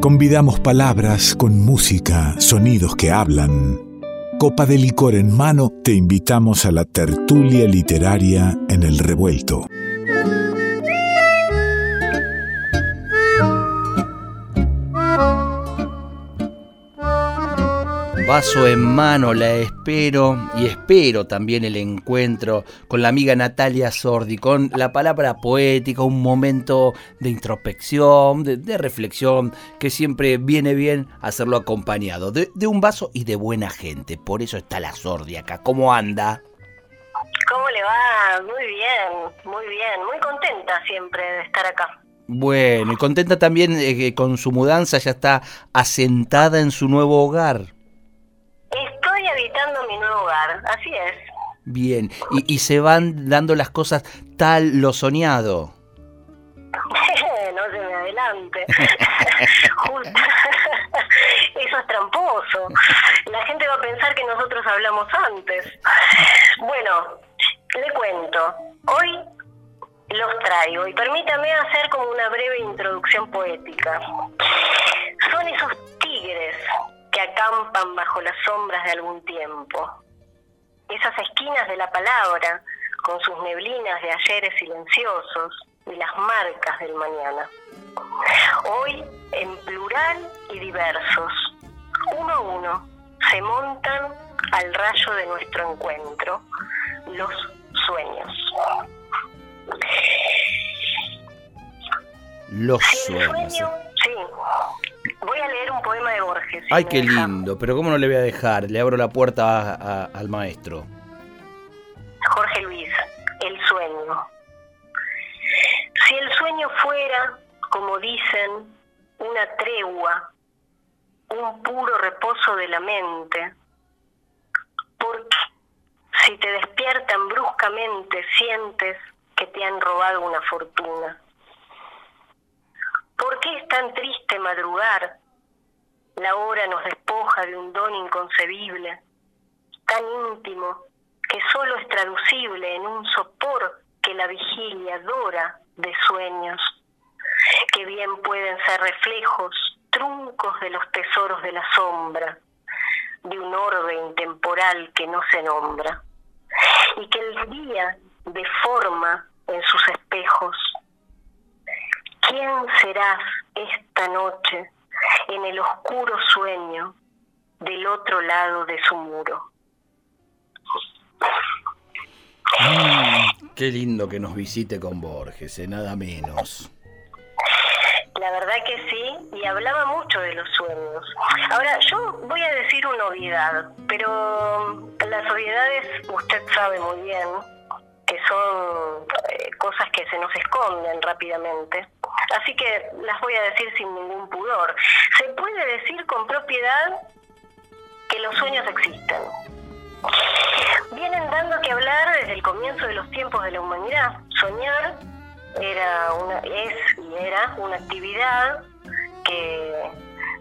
Convidamos palabras con música, sonidos que hablan. Copa de licor en mano, te invitamos a la tertulia literaria en el revuelto. Vaso en mano la espero y espero también el encuentro con la amiga Natalia Sordi, con la palabra poética, un momento de introspección, de, reflexión, que siempre viene bien hacerlo acompañado de, un vaso y de buena gente. Por eso está la Sordi acá. ¿Cómo anda? ¿Cómo le va? Muy bien, muy bien, muy contenta siempre de estar acá. Bueno, y contenta también eh, con su mudanza, ya está asentada en su nuevo hogar así es. Bien, y, se van dando las cosas tal lo soñado. no se me adelante. Eso es tramposo. La gente va a pensar que nosotros hablamos antes. Bueno, le cuento. Hoy los traigo y permítame hacer como una breve introducción poética. Son esos tigres que acampan bajo las sombras de algún tiempo. Esas esquinas de la palabra, con sus neblinas de ayeres silenciosos y las marcas del mañana. Hoy, en plural y diversos, uno a uno, se montan al rayo de nuestro encuentro, los sueños. Los sueños. Poema de Borges. Ay, qué lindo, pero ¿cómo no le voy a dejar? Le abro la puerta al maestro. Jorge Luis, el sueño. Si el sueño fuera, como dicen, una tregua, un puro reposo de la mente, porque si te despiertan bruscamente sientes que te han robado una fortuna. ¿Por qué es tan triste madrugar? La hora nos despoja de un don inconcebible, tan íntimo que solo es traducible en un sopor que la vigilia dora de sueños, que bien pueden ser reflejos, truncos de los tesoros de la sombra, de un orbe intemporal que no se nombra, y que el día deforma en sus espejos. ¿Quién serás esta noche en el oscuro sueño del otro lado de su muro? Mm, qué lindo que nos visite con Borges, eh, nada menos. La verdad que sí, y hablaba mucho de los sueños. Ahora, yo voy a decir una obviedad, pero las obviedades usted sabe muy bien que son eh, cosas que se nos esconden rápidamente. Así que las voy a decir sin ningún pudor. Se puede decir con propiedad que los sueños existen. Vienen dando que hablar desde el comienzo de los tiempos de la humanidad. Soñar era una, es y era una actividad que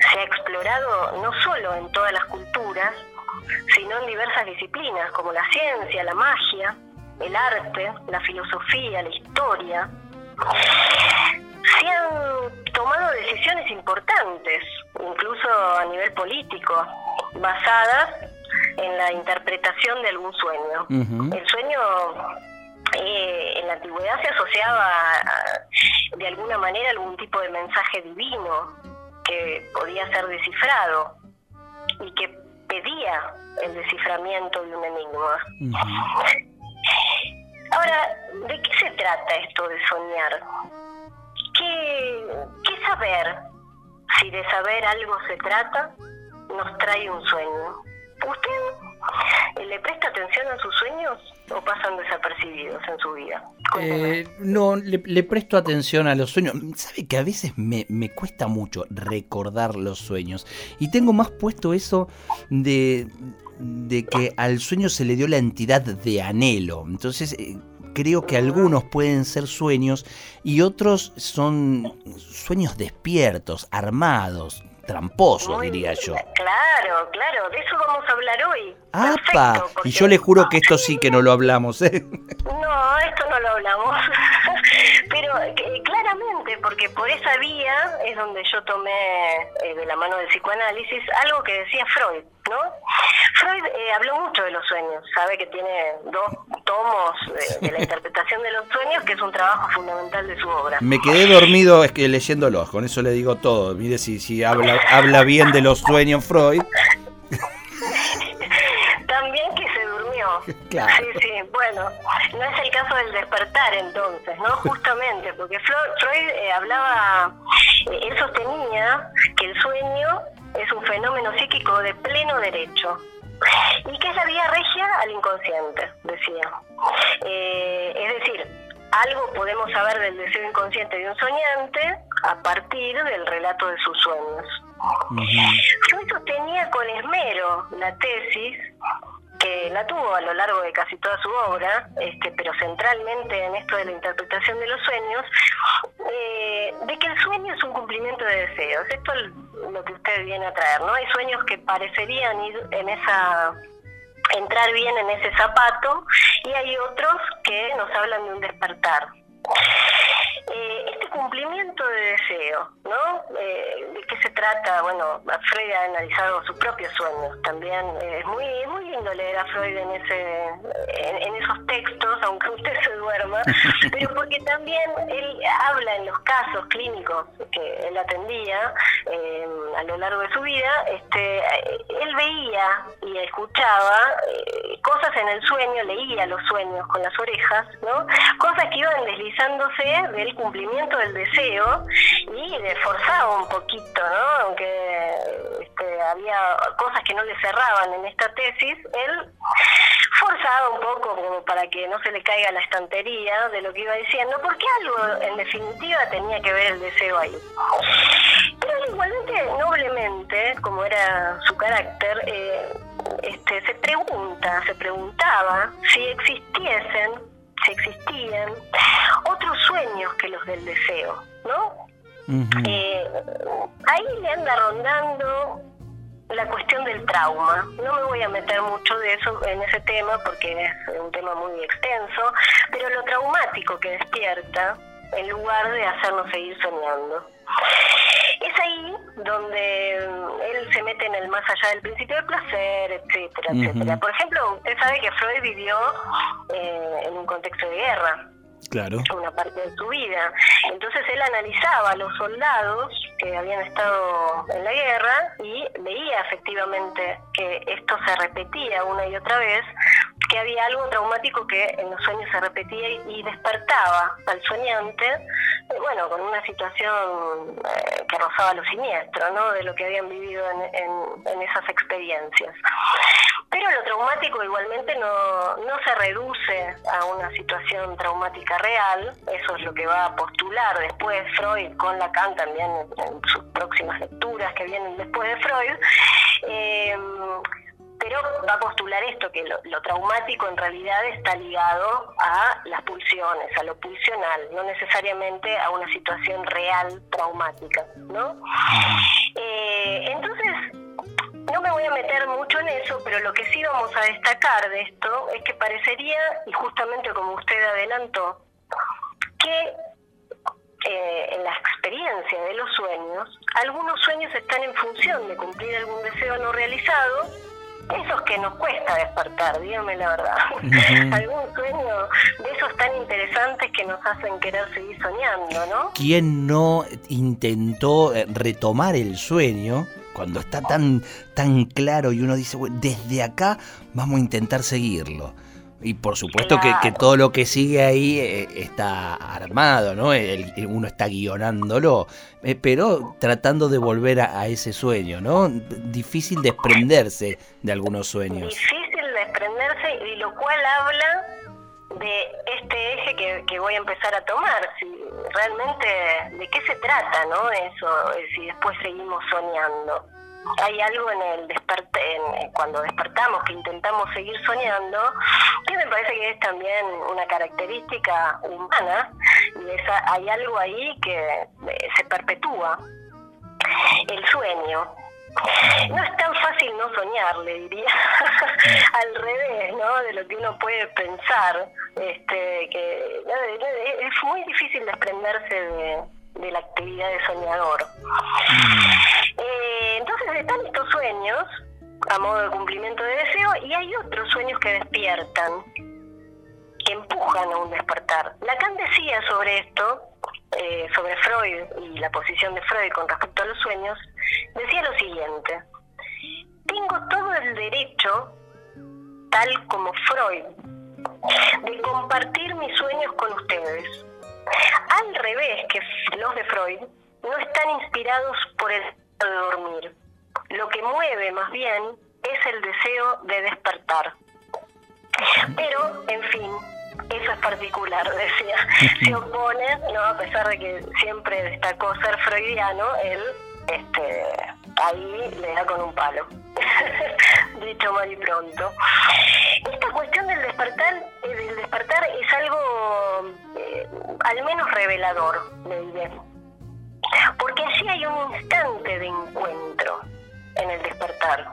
se ha explorado no solo en todas las culturas, sino en diversas disciplinas como la ciencia, la magia, el arte, la filosofía, la historia se han tomado decisiones importantes, incluso a nivel político, basadas en la interpretación de algún sueño. El sueño eh, en la antigüedad se asociaba de alguna manera a algún tipo de mensaje divino que podía ser descifrado y que pedía el desciframiento de un enigma. Ahora, ¿de qué se trata esto de soñar? ¿Qué, saber? Si de saber algo se trata, nos trae un sueño. ¿Usted le presta atención a sus sueños o pasan desapercibidos en su vida? Eh, no, le, presto atención a los sueños. Sabe que a veces me, me, cuesta mucho recordar los sueños. Y tengo más puesto eso de, de que al sueño se le dio la entidad de anhelo. Entonces, eh, creo que algunos pueden ser sueños y otros son sueños despiertos, armados, tramposos, diría yo. Claro, claro, de eso vamos a hablar hoy. ¡Apa! y yo le juro que esto sí que no lo hablamos, ¿eh? No, esto no lo hablamos. Pero claramente, porque por esa vía es donde yo tomé eh, de la mano del psicoanálisis algo que decía Freud, ¿no? Freud eh, habló mucho de los sueños, sabe que tiene dos tomos de, la interpretación de los sueños, que es un trabajo fundamental de su obra. Me quedé dormido es que leyéndolos, con eso le digo todo. Mire si, si habla, habla bien de los sueños Freud. También que se durmió. Claro. Sí, sí, bueno, no es el caso del despertar entonces, ¿no? Justamente, porque Freud eh, hablaba, eh, él sostenía que el sueño es un fenómeno psíquico de pleno derecho y que es la vía regia al inconsciente, decía. Eh, es decir, algo podemos saber del deseo inconsciente de un soñante a partir del relato de sus sueños. Freud sostenía con esmero la tesis que la tuvo a lo largo de casi toda su obra, este, pero centralmente en esto de la interpretación de los sueños, eh, de que el sueño es un cumplimiento de deseos. Esto es lo que usted viene a traer, ¿no? Hay sueños que parecerían ir en esa entrar bien en ese zapato y hay otros que nos hablan de un despertar. Eh, cumplimiento de deseo, ¿no? Eh, ¿De qué se trata? Bueno, Freud ha analizado sus propios sueños también. es muy muy lindo leer a Freud en, ese, en, esos textos, aunque usted se duerma, pero porque también él habla en los casos clínicos que él atendía eh, a lo largo de su vida, este, él veía y escuchaba cosas en el sueño, leía los sueños con las orejas, ¿no? Cosas que iban deslizándose del cumplimiento del deseo y le forzaba un poquito, ¿no? Aunque este, había cosas que no le cerraban en esta tesis, él forzaba un poco como para que no se le caiga la estantería de lo que iba diciendo, porque algo en definitiva tenía que ver el deseo ahí. Pero igualmente, noblemente, como era su carácter, eh, este, se pregunta, se preguntaba si existiesen, existían otros sueños que los del deseo, ¿no? Eh, ahí le anda rondando la cuestión del trauma. No me voy a meter mucho de eso en ese tema porque es un tema muy extenso, pero lo traumático que despierta en lugar de hacernos seguir soñando. Ahí donde él se mete en el más allá del principio del placer, etcétera, etcétera. Por ejemplo, usted sabe que Freud vivió eh, en un contexto de guerra claro. una parte de su vida. Entonces él analizaba a los soldados que habían estado en la guerra y veía efectivamente que esto se repetía una y otra vez, que había algo traumático que en los sueños se repetía y, despertaba al soñante, eh, bueno, con una situación eh, que rozaba lo siniestro, ¿no? De lo que habían vivido en esas experiencias. Pero lo traumático igualmente no, no se reduce a una situación traumática real, eso es lo que va a postular después Freud con Lacan también en, sus próximas lecturas que vienen después de Freud. Eh, va a postular esto, que lo, traumático en realidad está ligado a las pulsiones, a lo pulsional, no necesariamente a una situación real traumática, ¿no? Eh, entonces, no me voy a meter mucho en eso, pero lo que sí vamos a destacar de esto es que parecería, y justamente como usted adelantó, que eh, en la experiencia de los sueños, algunos sueños están en función de cumplir algún deseo no realizado, esos que nos cuesta despertar, dígame la verdad. Algún sueño de esos tan interesantes que nos hacen querer seguir soñando, ¿no? ¿Quién no intentó eh, retomar el sueño cuando está tan, tan claro y uno dice, desde acá vamos a intentar seguirlo. Y por supuesto que, todo lo que sigue ahí eh, está armado, ¿no? uno está guionándolo, eh, pero tratando de volver a, ese sueño, ¿no? Difícil desprenderse de algunos sueños. Difícil desprenderse y lo cual habla de este eje que, que, voy a empezar a tomar, si realmente de qué se trata, ¿no? Eso, si después seguimos soñando. Hay algo en el desperte, en, cuando despertamos que intentamos seguir soñando, que me parece que es también una característica humana y esa, hay algo ahí que eh, se perpetúa el sueño. No es tan fácil no soñar, le diría, al revés, ¿no? De lo que uno puede pensar. Este, que es muy difícil desprenderse de, de la actividad de soñador. Mm. Eh, entonces están estos sueños a modo de cumplimiento de deseo y hay otros sueños que despiertan, que empujan a un despertar. Lacan decía sobre esto, eh, sobre Freud y la posición de Freud con respecto a los sueños, decía lo siguiente, tengo todo el derecho, tal como Freud, de compartir mis sueños con ustedes. Al revés que los de Freud, no están inspirados por el de dormir. Lo que mueve más bien es el deseo de despertar. Pero, en fin, eso es particular, decía. Se opone, ¿no? a pesar de que siempre destacó ser freudiano, él este, ahí le da con un palo. Dicho mal y pronto. Esta cuestión del despertar, eh, del despertar es algo eh, al menos revelador, le diré. Porque allí hay un instante de encuentro en el despertar.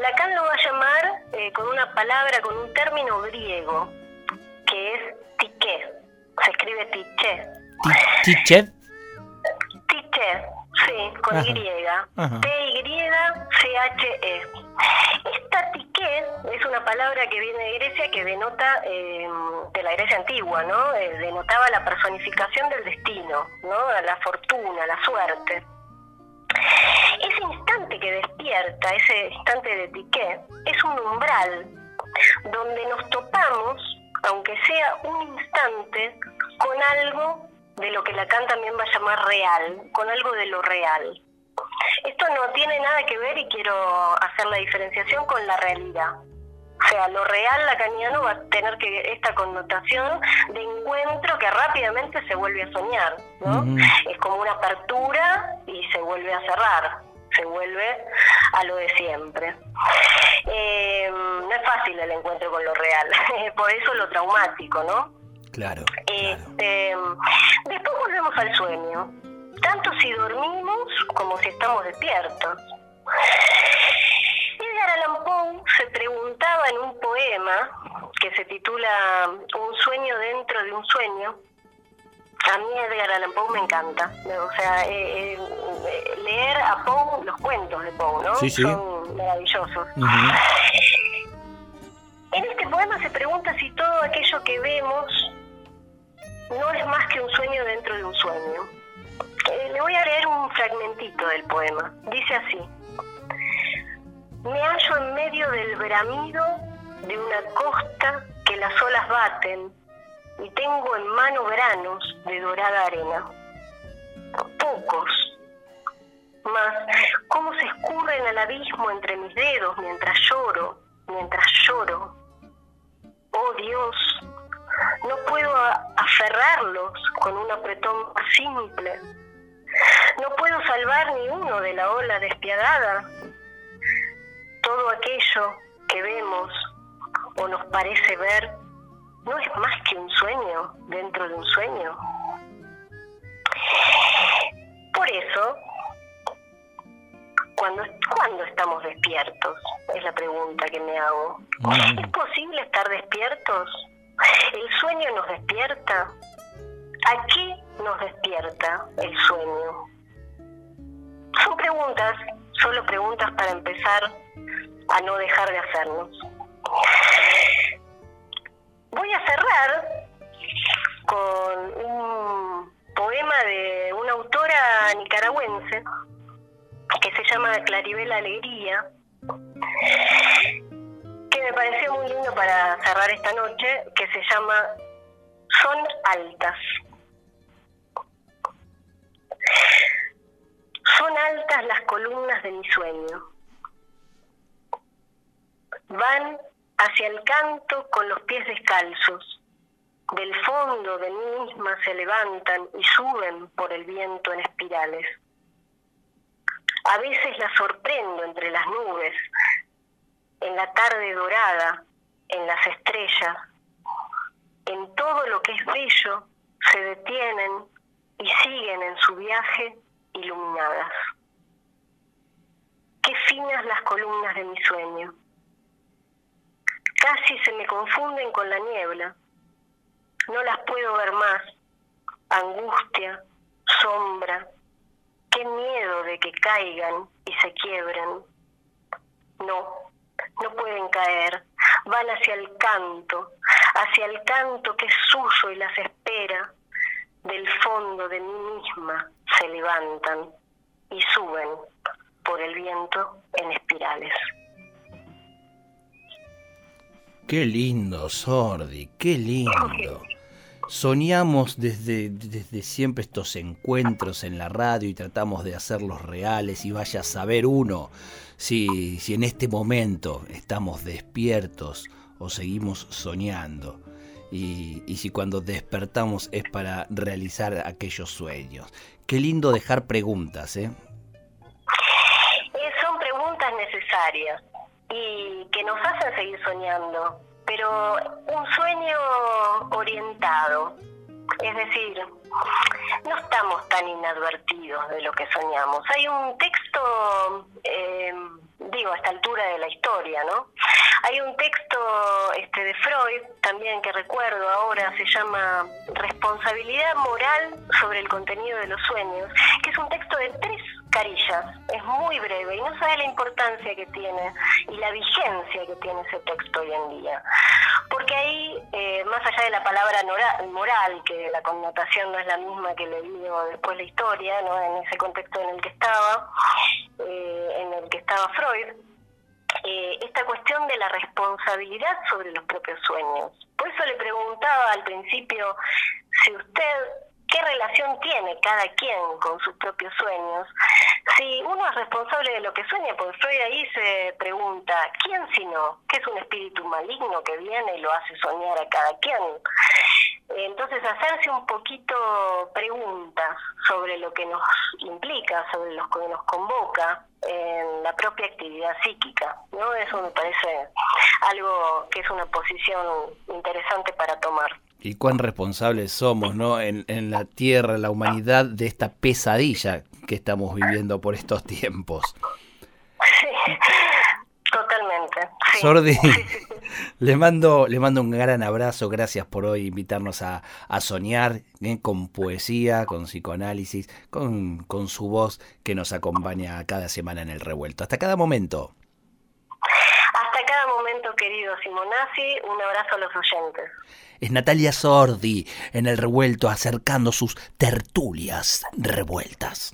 Lacan lo va a llamar eh, con una palabra, con un término griego, que es tiché. Se escribe tiché. ¿Tiché? Tiché, sí, con Y. T-Y-C-H-E. Esta tiché es una palabra que viene de Grecia que denota, eh, de la Grecia antigua, ¿no? Eh, denotaba la personificación del destino, ¿no? La fortuna, la suerte. Ese instante que despierta, ese instante de tiqué, es un umbral donde nos topamos, aunque sea un instante, con algo de lo que Lacan también va a llamar real, con algo de lo real. Esto no tiene nada que ver, y quiero hacer la diferenciación, con la realidad. O sea, lo real lacaniano va a tener que esta connotación de encuentro que rápidamente se vuelve a soñar, ¿no? Es como una apertura y se vuelve a cerrar, se vuelve a lo de siempre. Eh, no es fácil el encuentro con lo real, por eso lo traumático, ¿no? Claro. Este, después volvemos al sueño, tanto si dormimos como si estamos despiertos. Edgar Allan Poe se preguntaba en un poema que se titula Un sueño dentro de un sueño. A mí Edgar Allan Poe me encanta. O sea, eh, eh, leer a Poe los cuentos de Poe, ¿no? Son maravillosos. En este poema se pregunta si todo aquello que vemos no es más que un sueño dentro de un sueño. Eh, le voy a leer un fragmentito del poema. Dice así. Me hallo en medio del bramido de una costa que las olas baten y tengo en mano granos de dorada arena. Pocos, mas cómo se escurren al abismo entre mis dedos mientras lloro, mientras lloro. Oh Dios, no puedo aferrarlos con un apretón simple. No puedo salvar ni uno de la ola despiadada aquello que vemos o nos parece ver no es más que un sueño dentro de un sueño. Por eso, cuando, cuando estamos despiertos? Es la pregunta que me hago. ¿Es posible estar despiertos? ¿El sueño nos despierta? ¿A qué nos despierta el sueño? Son preguntas, solo preguntas para empezar a no dejar de hacernos. Voy a cerrar con un poema de una autora nicaragüense que se llama Claribel Alegría, que me pareció muy lindo para cerrar esta noche, que se llama Son altas. Son altas las columnas de mi sueño van hacia el canto con los pies descalzos. Del fondo de mí misma se levantan y suben por el viento en espirales. A veces las sorprendo entre las nubes, en la tarde dorada, en las estrellas. En todo lo que es bello se detienen y siguen en su viaje iluminadas. finas las columnas de mi sueño. Casi se me confunden con la niebla. No las puedo ver más. Angustia, sombra. Qué miedo de que caigan y se quiebren. No, no pueden caer. Van hacia el canto, hacia el canto que es suyo y las espera. Del fondo de mí misma se levantan y suben por el viento en espirales. Qué lindo, Sordi, qué lindo. Soñamos desde, desde siempre estos encuentros en la radio y tratamos de hacerlos reales y vaya a saber uno si, si en este momento estamos despiertos o seguimos soñando. Y, y, si cuando despertamos es para realizar aquellos sueños. Qué lindo dejar preguntas, ¿eh? eh son preguntas necesarias y que nos hacen seguir soñando, pero un sueño orientado, es decir, no estamos tan inadvertidos de lo que soñamos. Hay un texto, eh, digo, a esta altura de la historia, ¿no? Hay un texto este, de Freud, también que recuerdo ahora, se llama Responsabilidad moral sobre el contenido de los sueños, que es un texto de tres carillas, es muy breve y no sabe la importancia que tiene y la vigencia que tiene ese texto hoy en día. Porque ahí, eh, más allá de la palabra moral, que la connotación no es la misma que le dio después la historia, ¿no? en ese contexto en el que estaba, eh, en el que estaba Freud, eh, esta cuestión de la responsabilidad sobre los propios sueños. Por eso le preguntaba al principio si usted relación tiene cada quien con sus propios sueños. Si uno es responsable de lo que sueña, pues Freud ahí se pregunta, ¿quién si no? ¿Qué es un espíritu maligno que viene y lo hace soñar a cada quien? Entonces, hacerse un poquito preguntas sobre lo que nos implica, sobre lo que nos convoca en la propia actividad psíquica, ¿no? Eso me parece algo que es una posición interesante para tomar. Y cuán responsables somos, ¿no? En, en la Tierra, la humanidad, de esta pesadilla que estamos viviendo por estos tiempos. Sí, totalmente. Sordi, le mando, le mando un gran abrazo, gracias por hoy invitarnos a, soñar ¿eh? con poesía, con psicoanálisis, con, con su voz que nos acompaña cada semana en el revuelto. Hasta cada momento. Querido Simonazzi, un abrazo a los oyentes. Es Natalia Sordi en el revuelto acercando sus tertulias revueltas.